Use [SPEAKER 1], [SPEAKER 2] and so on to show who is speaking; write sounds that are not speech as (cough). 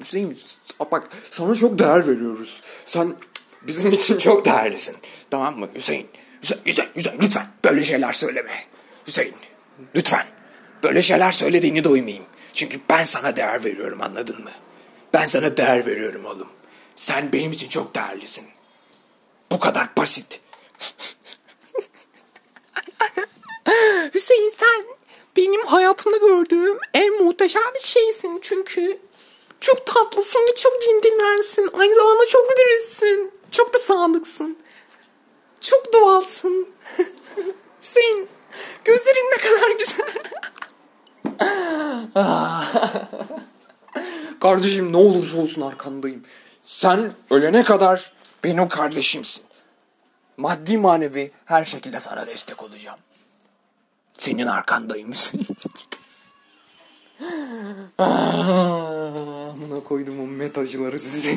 [SPEAKER 1] Hüseyin bak sana çok değer veriyoruz. Sen bizim için çok değerlisin. Tamam mı Hüseyin? Hüseyin, Hüseyin, Hüseyin lütfen böyle şeyler söyleme. Hüseyin lütfen böyle şeyler söylediğini duymayayım. Çünkü ben sana değer veriyorum anladın mı? Ben sana değer veriyorum oğlum. Sen benim için çok değerlisin. Bu kadar basit. (laughs)
[SPEAKER 2] Hüseyin sen benim hayatımda gördüğüm en muhteşem bir şeysin çünkü çok tatlısın ve çok centilmensin. Aynı zamanda çok dürüstsün. Çok da sadıksın. Çok doğalsın. (laughs) Hüseyin gözlerin ne kadar güzel. (laughs)
[SPEAKER 1] Kardeşim ne olursa olsun arkandayım. Sen ölene kadar benim kardeşimsin. Maddi manevi her şekilde sana destek olacağım. Senin arkandayım. (laughs) Koydum o metacıları size.